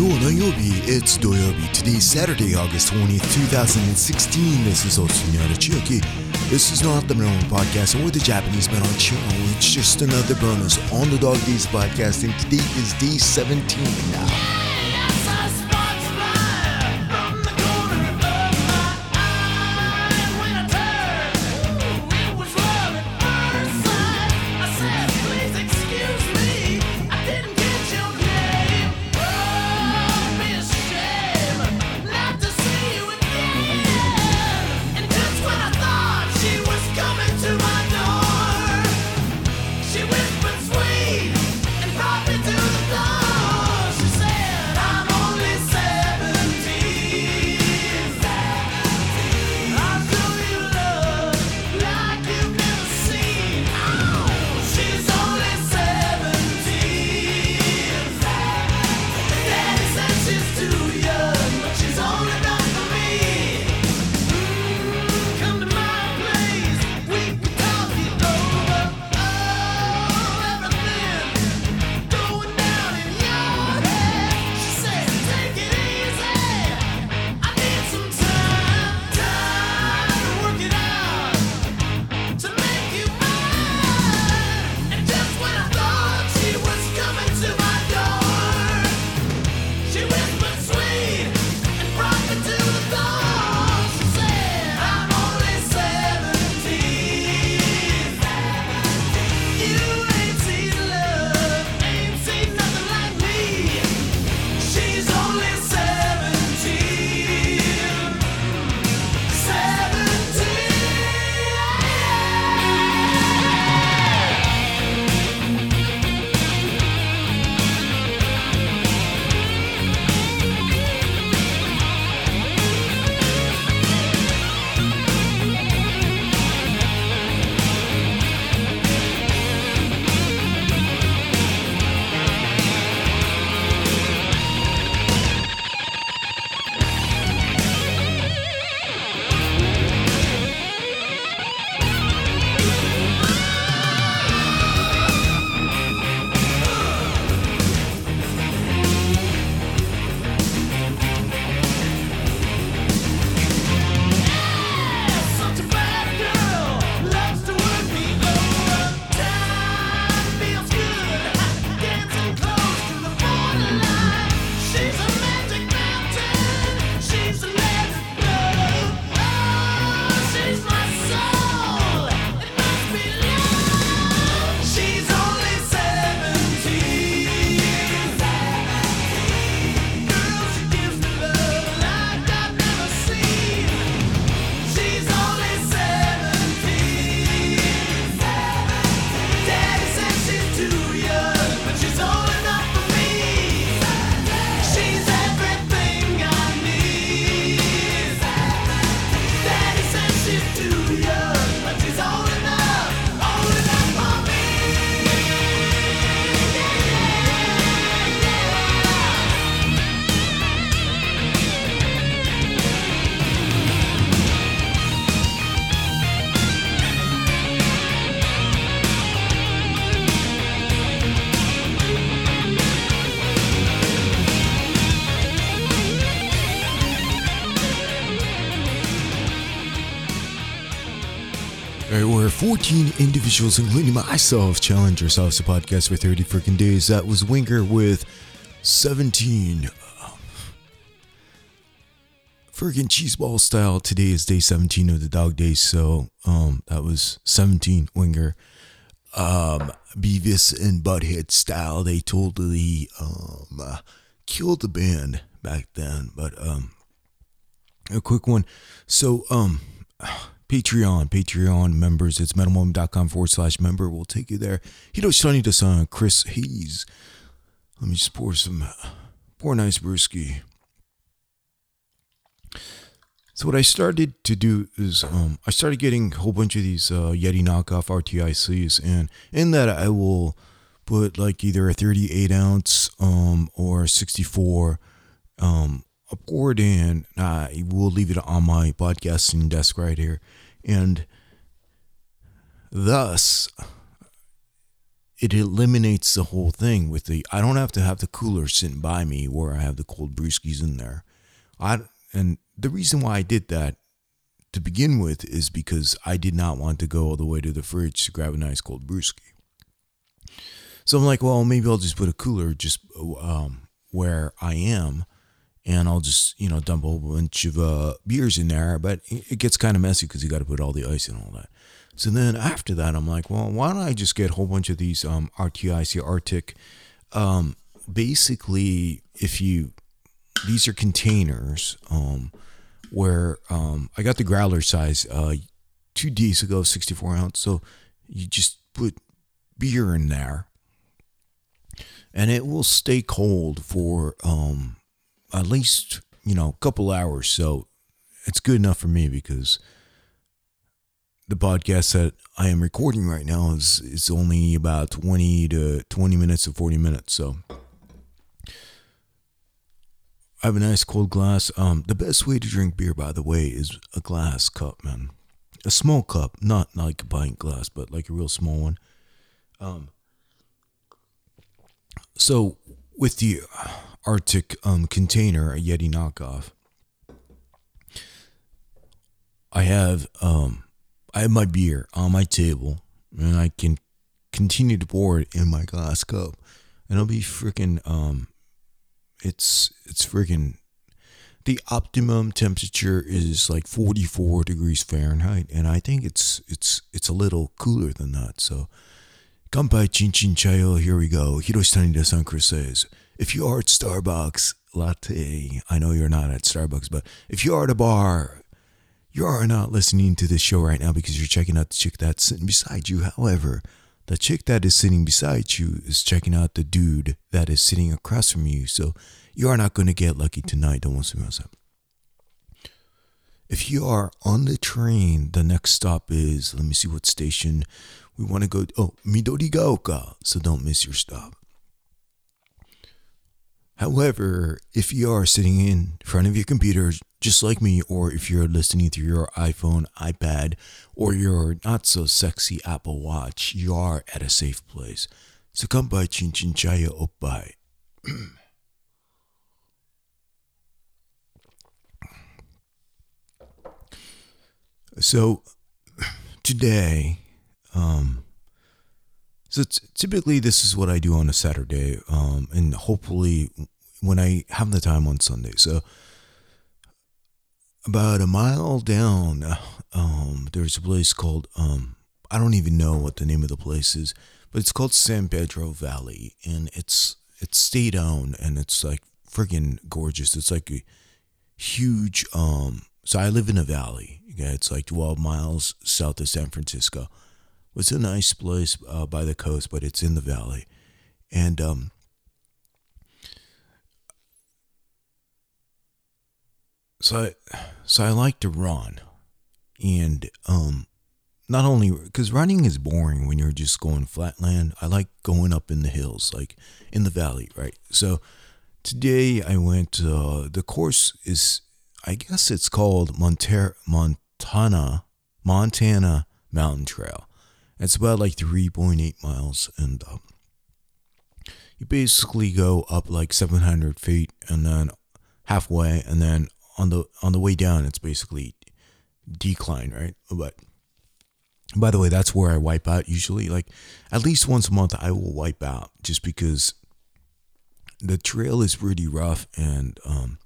今日何曜日 It's doyobi. Today's Saturday, August 20th, 2016 This is Hinohara Chiaki This is not the number one podcast or the Japanese metal show. It's just another bonus on the Dog Days podcast, and Today is day 17 now. Right, we're 14 individuals, including myself, challenge ourselves to podcast for 30 freaking days. That was Winger with 17. Um, freaking cheeseball style. Today is day 17 of the dog days, so um, that was 17 Winger. Um, Beavis and Butthead style. They totally um, uh, killed the band back then. But um, a quick one. So um. Patreon, Patreon members. It's metalmoment.com forward slash member. We'll take you there. Hiroshi to son, Chris Hayes. Let me just pour some, pour nice brewski. So what I started to do is um, I started getting a whole bunch of these uh, Yeti knockoff RTICs, and in that I will put like either a 38 ounce um, or 64 um, a board in. I will leave it on my podcasting desk right here. And thus, it eliminates the whole thing with the I don't have to have the cooler sitting by me where I have the cold brewskis in there. I and the reason why I did that to begin with is because I did not want to go all the way to the fridge to grab a nice cold brewski. So I'm like, well, maybe I'll just put a cooler just um, where I am, and I'll just you know dump a whole bunch of uh, beers in there. But it gets kind of messy because you got to put all the ice and all that. So then after that, I'm like, well, why don't I just get a whole bunch of these um, RTIC Arctic? Um, basically, if you these are containers um, where um, I got the growler size uh, two days ago, 64 ounce. So you just put beer in there, and it will stay cold for um, at least you know a couple hours. So it's good enough for me because the podcast that I am recording right now is is only about 20 to 20 minutes to 40 minutes. So I have a nice cold glass. Um, the best way to drink beer, by the way, is a glass cup, man. A small cup, not like a pint glass, but like a real small one. Um, so with the Arctic um, container, a Yeti knockoff, I have um, I have my beer on my table and I can continue to pour it in my glass cup. And it'll be freaking um it's it's freaking the optimum temperature is like 44 degrees Fahrenheit and I think it's it's it's a little cooler than that. So Kampai Chin Chin Chayo, here we go. Hiroshi Tanida Chris says, if you are at Starbucks latte, I know you're not at Starbucks, but if you are at a bar you are not listening to this show right now because you're checking out the chick that's sitting beside you. However, the chick that is sitting beside you is checking out the dude that is sitting across from you. So you are not going to get lucky tonight. Don't want to. If you are on the train, the next stop is, let me see what station we want to go. Oh, Midorigaoka. So don't miss your stop. However, if you are sitting in front of your computer, just like me, or if you're listening through your iPhone, iPad, or your not so sexy Apple Watch, you are at a safe place. So come by Chin Chin Chaya Oppai. so today, um, so typically, this is what I do on a Saturday, um, and hopefully, when I have the time on Sunday. So, about a mile down, um, there's a place called um, I don't even know what the name of the place is, but it's called San Pedro Valley, and it's it's state owned, and it's like freaking gorgeous. It's like a huge. Um, so I live in a valley. Yeah, it's like 12 miles south of San Francisco it's a nice place uh, by the coast, but it's in the valley. And um, so I, so I like to run, and um, not only because running is boring when you're just going flatland. I like going up in the hills, like in the valley, right? So today I went. Uh, the course is, I guess it's called Monter- Montara Montara Mountain Trail it's about like 3.8 miles, and uh, you basically go up like 700 feet, and then halfway, and then on the on the way down, it's basically decline, right? But by the way, that's where I wipe out usually. Like at least once a month, I will wipe out just because the trail is pretty rough, and um,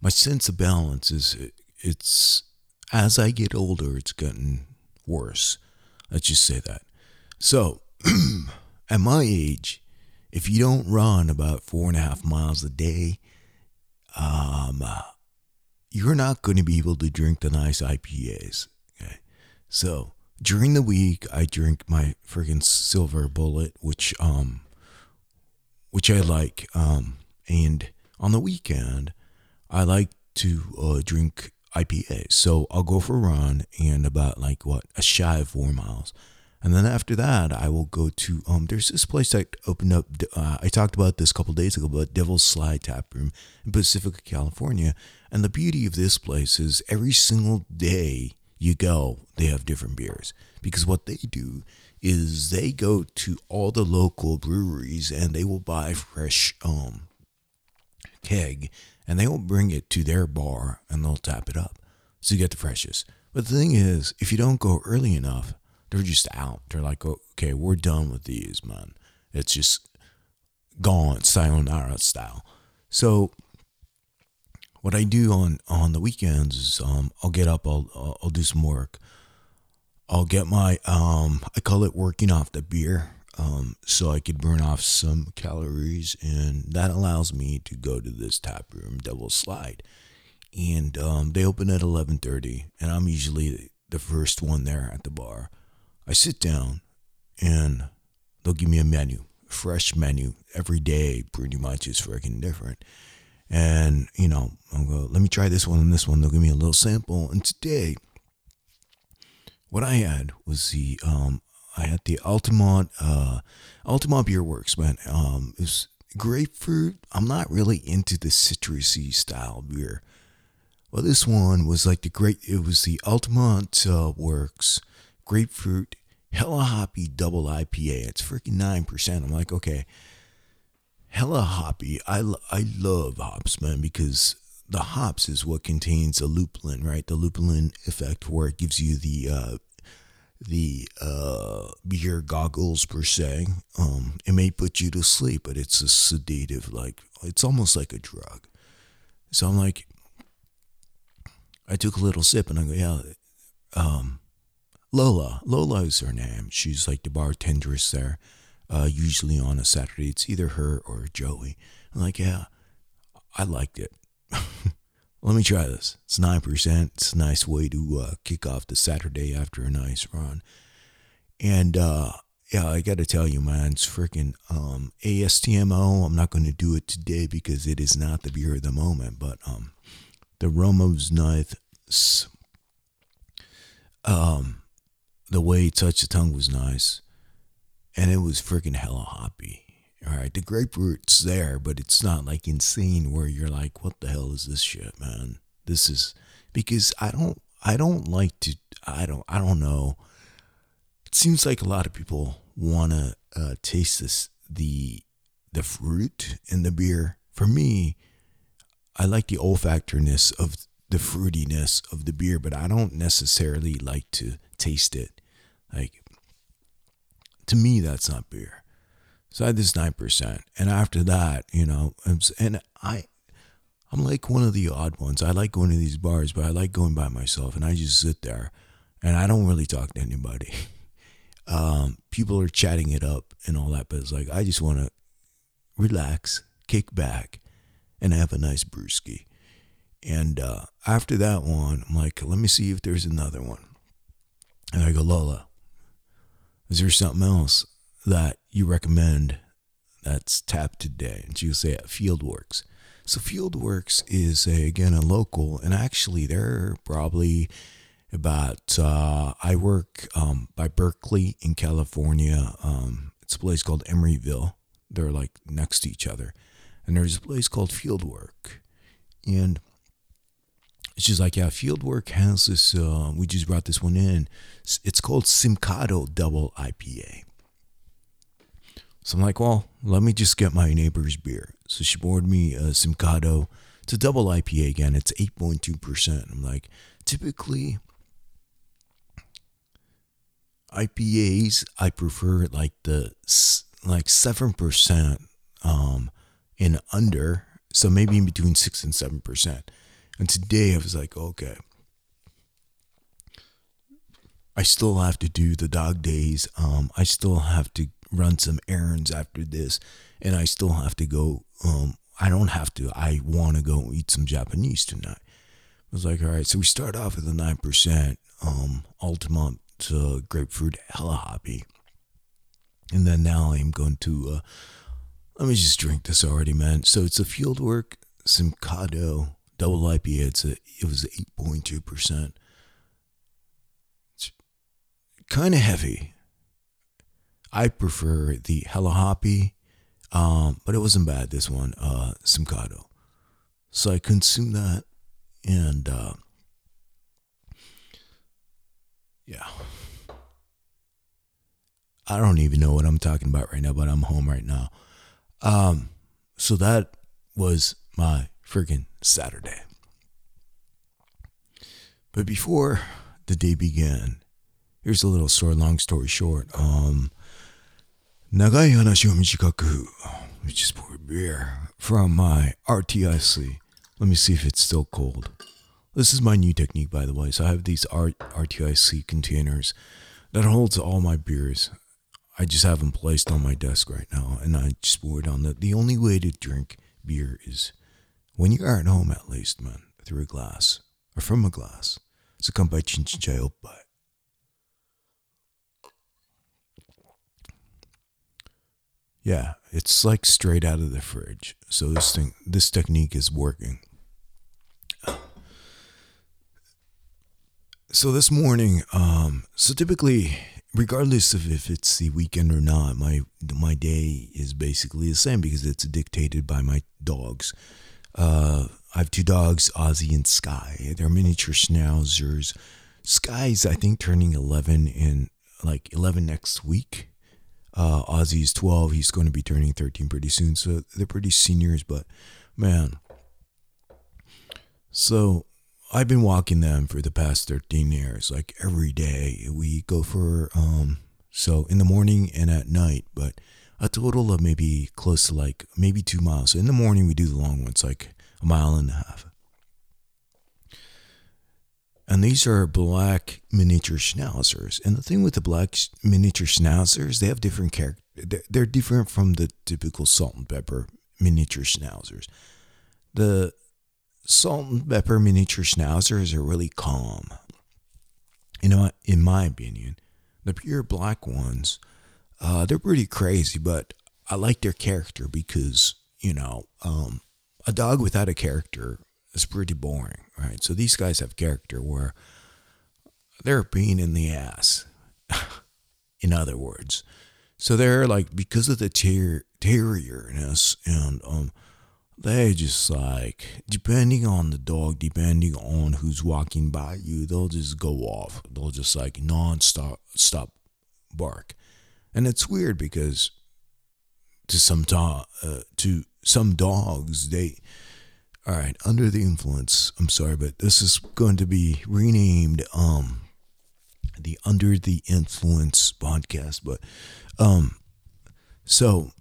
my sense of balance is it's as I get older, it's gotten worse. Let's just say that. So, at my age, if you don't run about four and a half miles a day, um, you're not going to be able to drink the nice IPAs. Okay. So, during the week, I drink my friggin' silver bullet, which, um, which I like. Um, and on the weekend, I like to uh, drink IPA. So I'll go for a run and about like what a shy of four miles. And then after that, I will go to um. There's this place that opened up. Uh, I talked about this a couple days ago, but Devil's Slide Tap Room in Pacifica, California. And the beauty of this place is every single day you go, they have different beers because what they do is they go to all the local breweries and they will buy fresh um keg and they will bring it to their bar and they'll tap it up. So you get the freshest. But the thing is, if you don't go early enough, they're just out. They're like, okay, we're done with these, man. It's just gone, sayonara style. So what I do on on the weekends is um, I'll get up, I'll, I'll I'll do some work. I'll get my um, I call it working off the beer, um, so I could burn off some calories, and that allows me to go to this tap room, Devil's Slide, and um, they open at eleven thirty, and I'm usually the first one there at the bar. I sit down, and they'll give me a menu, fresh menu every day. Pretty much is freaking different and, you know, I'll go, let me try this one and this one. They'll give me a little sample. And today, what I had was the, um, I had the Altamont, uh, Altamont Beer Works, man. Um, it was grapefruit. I'm not really into the citrusy style beer. Well, this one was like the great, it was the Altamont uh, Works grapefruit hella hoppy double IPA. It's freaking 9%. I'm like, okay, hella hoppy. I, I love hops, man, because the hops is what contains the lupulin, right? The lupulin effect, where it gives you the uh, the uh, beer goggles per se. Um, it may put you to sleep, but it's a sedative, like it's almost like a drug. So I'm like, I took a little sip and I go, yeah, um, Lola, Lola is her name. She's like the bartenderess there uh, usually on a Saturday. It's either her or Joey. I'm like, yeah, I liked it. Let me try this. It's 9%. It's a nice way to uh, kick off the Saturday after a nice run. And uh, yeah, I got to tell you, man, it's freaking um, ASTMO. I'm not going to do it today because it is not the beer of the moment, but um, the Romo's nice. Um, the way it touched the tongue was nice and it was freaking hella hoppy. All right, the grapefruit's there, but it's not like insane where you're like, what the hell is this shit, man? This is because I don't, I don't like to, I don't, I don't know. It seems like a lot of people want to uh, taste this, the, the fruit in the beer. For me, I like the olfactoriness of the fruitiness of the beer, but I don't necessarily like to taste it. Like to me, that's not beer. So I had this 9%. And after that, you know, and I, I'm like one of the odd ones. I like going to these bars, but I like going by myself and I just sit there and I don't really talk to anybody. Um, people are chatting it up and all that, but it's like, I just want to relax, kick back, and have a nice brewski. And uh, after that one, I'm like, let me see if there's another one. And I go, Lola, is there something else that you recommend that's tapped today? And she'll say Fieldworks. So Fieldworks is a, again a local, and actually they're probably about. Uh, I work um, by Berkeley in California. Um, it's a place called Emeryville. They're like next to each other, and there's a place called Fieldwork, and she's like, yeah, Fieldwork has this. Uh, we just brought this one in. It's called Simcato Double IPA. So I'm like, well, let me just get my neighbor's beer. So she poured me a Simcado. It's a double IPA again. It's 8.2%. I'm like, typically, IPAs, I prefer like the like 7% um, and under. So maybe in between 6 and 7%. And today I was like, okay. I still have to do the dog days. Um, I still have to run some errands after this, and I still have to go. Um, I don't have to. I want to go eat some Japanese tonight. I was like, all right. So we start off with a nine percent um, Altamont uh, grapefruit hella hoppy, and then now I'm going to. Uh, let me just drink this already, man. So it's a Fieldwork Simcato double IPA. It's a, it was eight point two percent. It's kind of heavy. I prefer the hella hoppy, um, but it wasn't bad. This one, uh, Simcato. So I consumed that, and uh, yeah, I don't even know what I'm talking about right now, but I'm home right now. Um, so that was my freaking Saturday. But before the day began, here's a little story, long story short. Um, 長い話を短く we just poured beer from my RTIC. Let me see if it's still cold. This is my new technique, by the way. So I have these R- RTIC containers that holds all my beers. I just have them placed on my desk right now, and I just poured on that. The only way to drink beer is when you are at home, at least, man, through a glass or from a glass. So come by Chinchijai Yeah, it's like straight out of the fridge. So this thing, this technique is working. So this morning, um, so typically, regardless of if it's the weekend or not, my my day is basically the same because it's dictated by my dogs. Uh, I have two dogs, Ozzy and Sky. They're miniature schnauzers. Sky's I think turning eleven in like eleven next week. Uh, Ozzy's 12. He's going to be turning 13 pretty soon. So they're pretty seniors, but man. So I've been walking them for the past 13 years. Like every day, we go for, um, so in the morning and at night, but a total of maybe close to like maybe two miles. So in the morning, we do the long ones, like a mile and a half. And these are black miniature schnauzers. And the thing with the black miniature schnauzers, they have different character. They're different from the typical salt and pepper miniature schnauzers. The salt and pepper miniature schnauzers are really calm. You know, in my opinion, the pure black ones, uh, they're pretty crazy, but I like their character because, you know, um, a dog without a character is pretty boring, right? So these guys have character where they're a pain in the ass, in other words. So they're like because of the ter- terrierness and um, they just like depending on the dog, depending on who's walking by you, they'll just go off. They'll just like non-stop stop bark, and it's weird because to some to- uh, to some dogs they all right, under the influence. I'm sorry, but this is going to be renamed um the Under the Influence podcast, but um so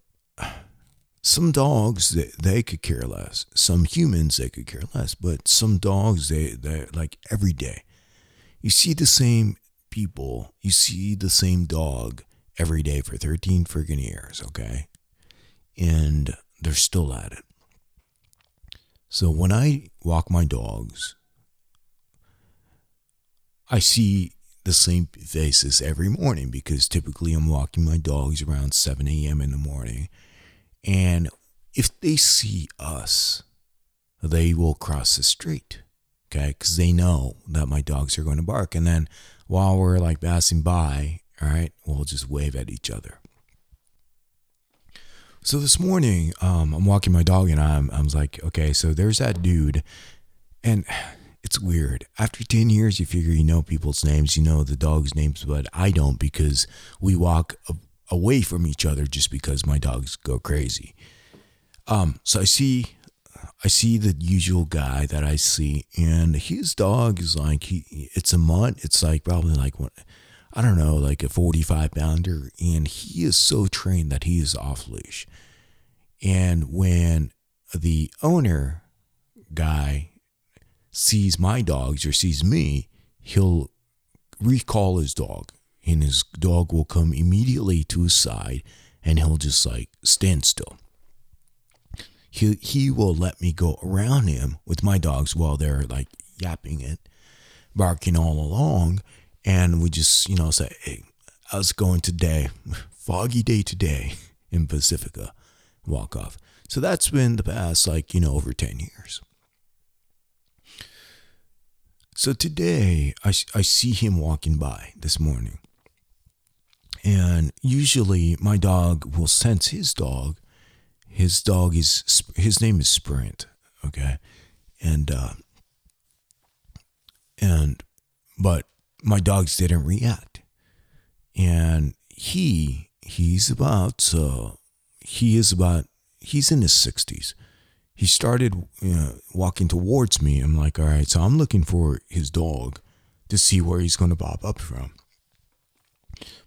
some dogs they, they could care less. Some humans they could care less, but some dogs they they like every day. You see the same people, you see the same dog every day for 13 friggin' years, okay? And they're still at it. So when I walk my dogs, I see the same faces every morning because typically I'm walking my dogs around 7 a.m. in the morning. And if they see us, they will cross the street, okay? Because they know that my dogs are going to bark. And then while we're like passing by, all right, we'll just wave at each other. So this morning, um, I'm walking my dog and I'm, I was like, okay, so there's that dude. And it's weird. After 10 years, you figure you know people's names, you know the dog's names, but I don't because we walk away from each other just because my dogs go crazy. Um, so I see, I see the usual guy that I see, and his dog is like he. It's a mutt. It's like probably like what I don't know, like a 45 pounder, and he is so trained that he is off leash. And when the owner guy sees my dogs or sees me, he'll recall his dog, and his dog will come immediately to his side and he'll just like stand still. He, he will let me go around him with my dogs while they're like yapping it, barking all along and we just you know say hey how's it going today foggy day today in pacifica walk off. So that's been the past like you know over 10 years. So today I, I see him walking by this morning. And usually my dog will sense his dog. His dog is his name is sprint okay? And uh and but my dogs didn't react. And he he's about uh, he is about he's in his sixties. He started you know, walking towards me. I'm like, all right, so I'm looking for his dog to see where he's going to pop up from.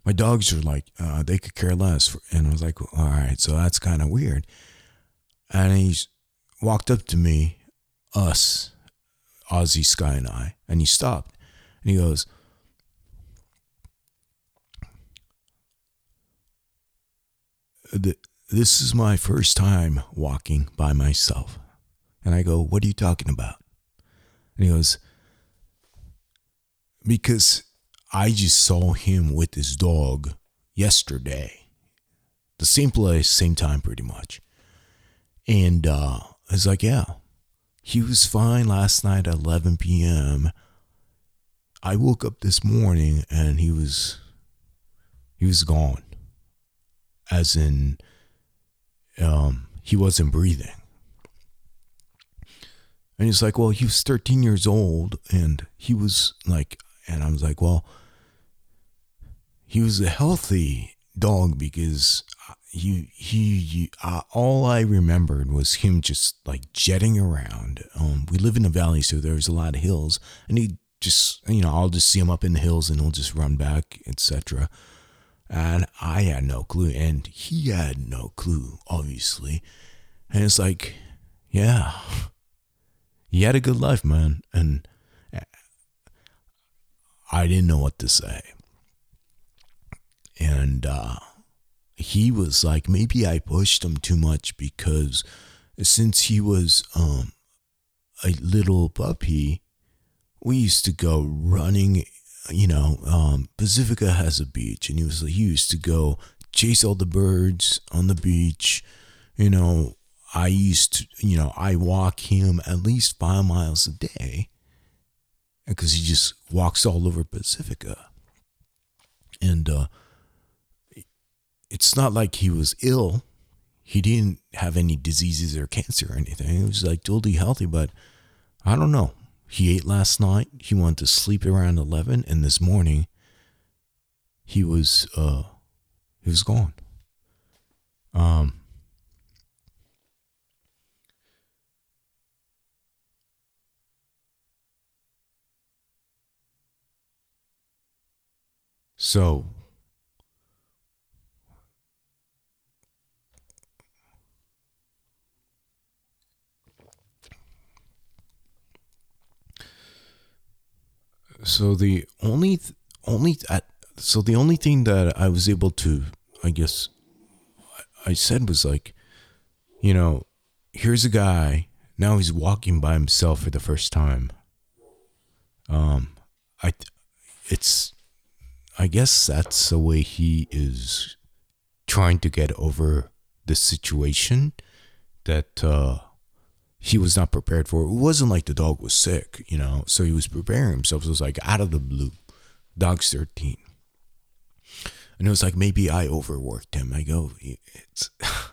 My dogs are like, uh, they could care less. And I was like, all right, so that's kind of weird. And he walked up to me, us, Ozzy, Sky, and I, and he stopped. And he goes, This is my first time walking by myself. And I go, What are you talking about? And he goes, Because I just saw him with his dog yesterday. The same place, same time, pretty much. And uh, I was like, Yeah, he was fine last night at 11 p.m. I woke up this morning and he was he was gone. As in um he wasn't breathing. And he's like, "Well, he was 13 years old and he was like and I was like, "Well, he was a healthy dog because he he, he uh, all I remembered was him just like jetting around. Um, we live in a valley, so there's a lot of hills, and he just you know I'll just see him up in the hills, and he'll just run back, etc. And I had no clue, and he had no clue, obviously. And it's like, yeah, he had a good life, man, and I didn't know what to say. And uh, he was like, maybe I pushed him too much because since he was um, a little puppy, we used to go running. You know, um, Pacifica has a beach, and he was he used to go chase all the birds on the beach. You know, I used to, you know, I walk him at least five miles a day because he just walks all over Pacifica. And uh, it's not like he was ill. He didn't have any diseases or cancer or anything. He was like totally healthy, but I don't know. He ate last night. He went to sleep around 11 and this morning he was uh he was gone. Um So so the only th- only at so the only thing that I was able to I guess I said was like you know here's a guy now he's walking by himself for the first time. Um I it's I guess that's the way he is trying to get over the situation that uh he was not prepared for. It wasn't like the dog was sick, you know, so he was preparing himself. So it was like out of the blue. Dog's 13. And it was like maybe I overworked him. I go, oh, it's.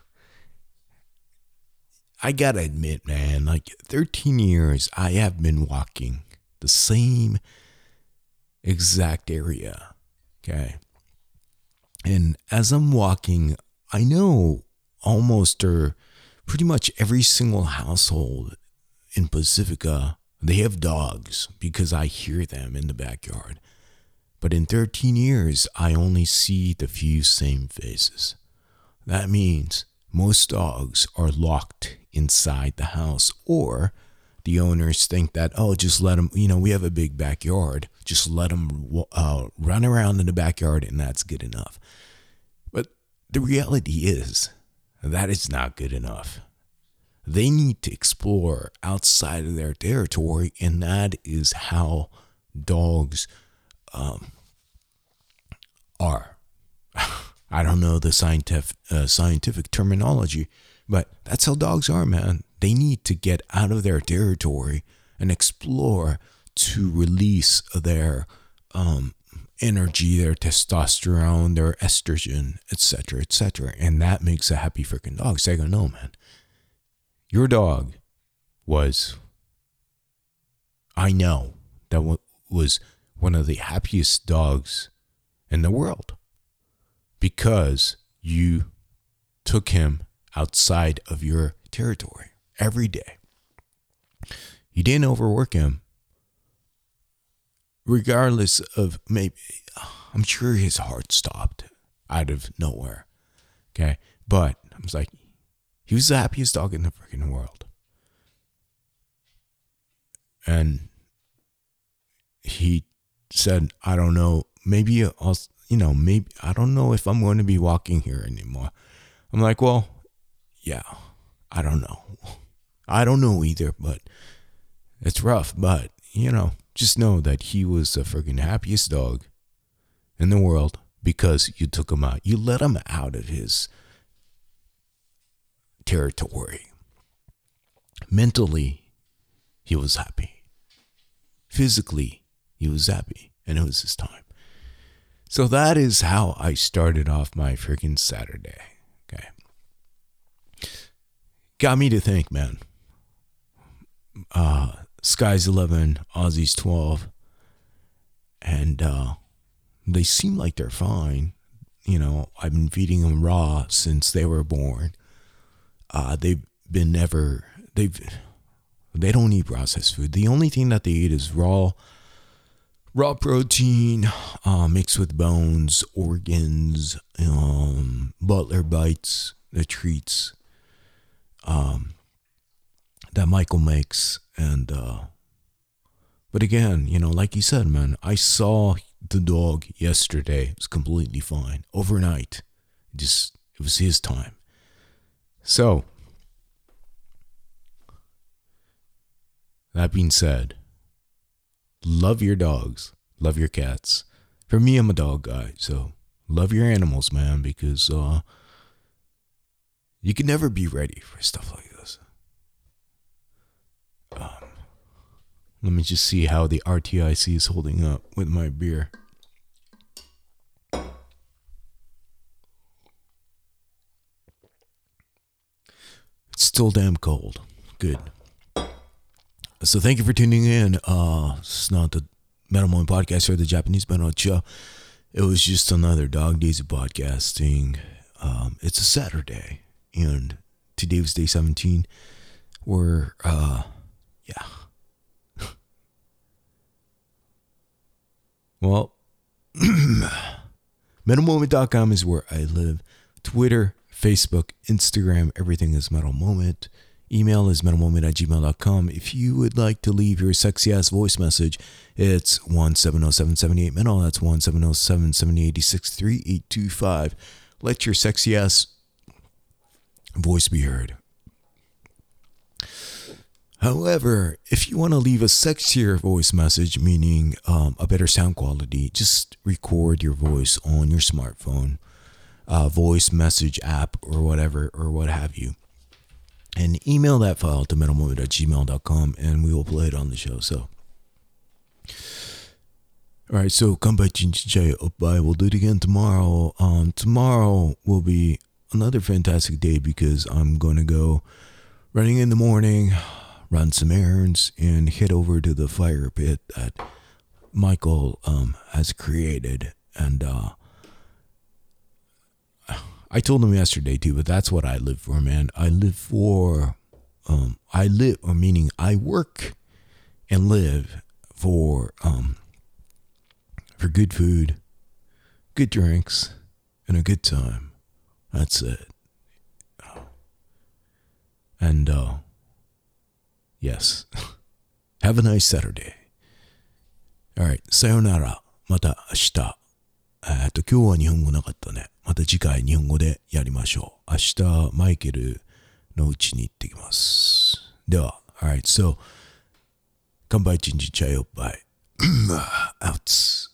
I gotta admit, man, like 13 years, I have been walking the same exact area. Okay. And as I'm walking, I know almost or pretty much every single household in Pacifica, they have dogs because I hear them in the backyard. But in 13 years, I only see the few same faces. That means most dogs are locked inside the house, or the owners think that, oh, just let them, you know, we have a big backyard, just let them uh, run around in the backyard and that's good enough. But the reality is, that is not good enough. They need to explore outside of their territory, and that is how dogs um, are. I don't know the scientific uh, scientific terminology, but that's how dogs are, man. They need to get out of their territory and explore to release their um, energy, their testosterone, their estrogen, etc., etc. And that makes a happy freaking dog. So I go, no, man. Your dog was, I know, that was one of the happiest dogs in the world. because you took him outside of your territory every day. You didn't overwork him, regardless of maybe, I'm sure his heart stopped out of nowhere. Okay. But I was like, he was the happiest dog in the freaking world. And he said, I don't know, maybe I'll, you know, maybe, I don't know if I'm going to be walking here anymore. I'm like, well, yeah, I don't know. I don't know either, but it's rough. But, you know, just know that he was the freaking happiest dog in the world because you took him out. You let him out of his territory. Mentally, he was happy. Physically, he was happy, and it was his time. So that is how I started off my freaking Saturday. Okay. Got me to think, man. Uh, Sky's 11, Ozzy's 12. And uh, they seem like they're fine. You know, I've been feeding them raw since they were born. Uh, they've been never, they've, they don't eat processed food. The only thing that they eat is raw, raw protein uh, mixed with bones, organs, um, butler bites, the treats um, that Michael makes. And, uh, but again, you know, like you said, man, I saw the dog yesterday. It was completely fine. Overnight, just, it was his time. So, that being said, love your dogs, love your cats. For me, I'm a dog guy, so love your animals, man, because uh, you can never be ready for stuff like this. Um, let me just see how the RTIC is holding up with my beer. It's still damn cold. Good. So thank you for tuning in. Uh, it's not the Metal podcast or the Japanese Metal show. It was just another dog days of podcasting. Um, it's a Saturday, and today was day 17. We're, uh, yeah. Well, metalmoment.com is where I live. Twitter, Facebook, Instagram, everything is Metal Moment. Email is metalmoment at gmail.com. If you would like to leave your sexy ass voice message, it's 170778 metal. That's 1707 786 Let your sexy ass voice be heard. However, if you want to leave a sexier voice message, meaning um, a better sound quality, just record your voice on your smartphone, uh, voice message app, or whatever, or what have you. And email that file to metalmoment and we will play it on the show. So, all right, so come by Jinjai Oppai. We'll do it again tomorrow. Um, tomorrow will be another fantastic day because I'm going to go running in the morning, run some errands, and head over to the fire pit that Michael um, has created. And uh, I told him yesterday too, but that's what I live for, man. I live for, um, I live, or meaning I work and live for, um, for good food, good drinks, and a good time. That's it. And, uh, Yes. Have a nice Saturday. Alright. さよなら。また明日。えっと、今日は日本語なかったね。また次回日本語でやりましょう。明日、マイケルのうちに行ってきます。では、Alright, so, 乾杯チンジンチャイオッパイ。Outs.